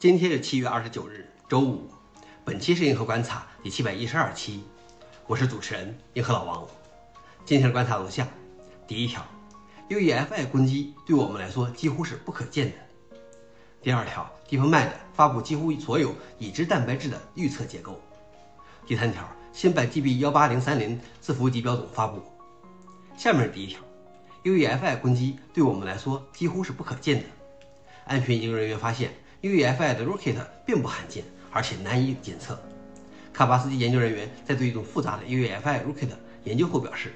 今天是七月二十九日，周五。本期是银河观察第七百一十二期，我是主持人银河老王。今天的观察如下：第一条，UEFI 攻击对我们来说几乎是不可见的。第二条，DeepMind 发布几乎所有已知蛋白质的预测结构。第三条，新版 GB 幺八零三零字符集标准发布。下面是第一条，UEFI 攻击对我们来说几乎是不可见的。安全研究人员发现。UEFI 的 Rocket 并不罕见，而且难以检测。卡巴斯基研究人员在对一种复杂的 UEFI Rocket 研究后表示，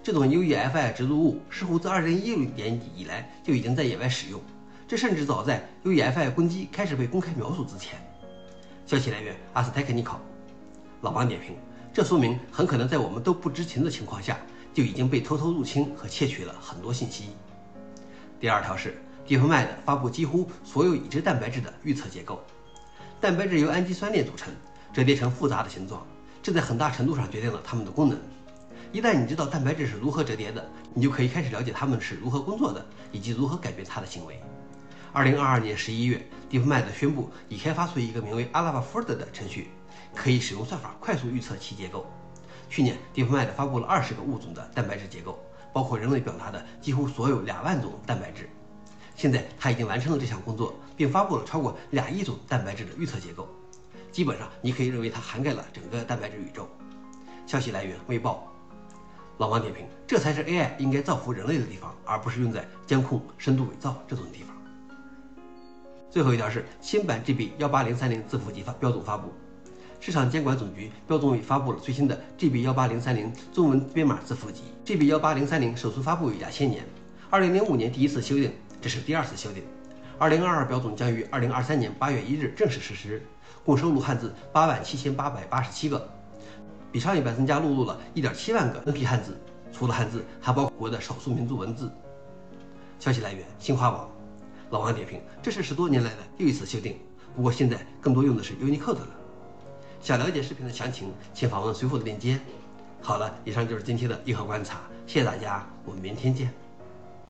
这种 UEFI 植入物似乎自2016年以来就已经在野外使用，这甚至早在 UEFI 攻击开始被公开描述之前。消息来源：阿斯泰克尼考。老王点评：这说明很可能在我们都不知情的情况下，就已经被偷偷入侵和窃取了很多信息。第二条是。DeepMind 发布几乎所有已知蛋白质的预测结构。蛋白质由氨基酸链组成，折叠成复杂的形状，这在很大程度上决定了它们的功能。一旦你知道蛋白质是如何折叠的，你就可以开始了解它们是如何工作的，以及如何改变它的行为。二零二二年十一月，DeepMind 宣布已开发出一个名为 AlphaFold 的程序，可以使用算法快速预测其结构。去年，DeepMind 发布了二十个物种的蛋白质结构，包括人类表达的几乎所有两万种蛋白质。现在他已经完成了这项工作，并发布了超过两亿种蛋白质的预测结构。基本上，你可以认为它涵盖了整个蛋白质宇宙。消息来源：微报。老王点评：这才是 AI 应该造福人类的地方，而不是用在监控、深度伪造这种地方。最后一条是新版 GB 幺八零三零字符集发标准发布。市场监管总局标准委发布了最新的 GB 幺八零三零中文编码字符集。GB 幺八零三零首次发布于两千年，二零零五年第一次修订。这是第二次修订，二零二二标准将于二零二三年八月一日正式实施，共收录汉字八万七千八百八十七个，比上一版增加录入了一点七万个 NP 汉字。除了汉字，还包括国的少数民族文字。消息来源：新华网。老王点评：这是十多年来的又一次修订，不过现在更多用的是 Unicode 了。想了解视频的详情，请访问随后的链接。好了，以上就是今天的硬核观察，谢谢大家，我们明天见。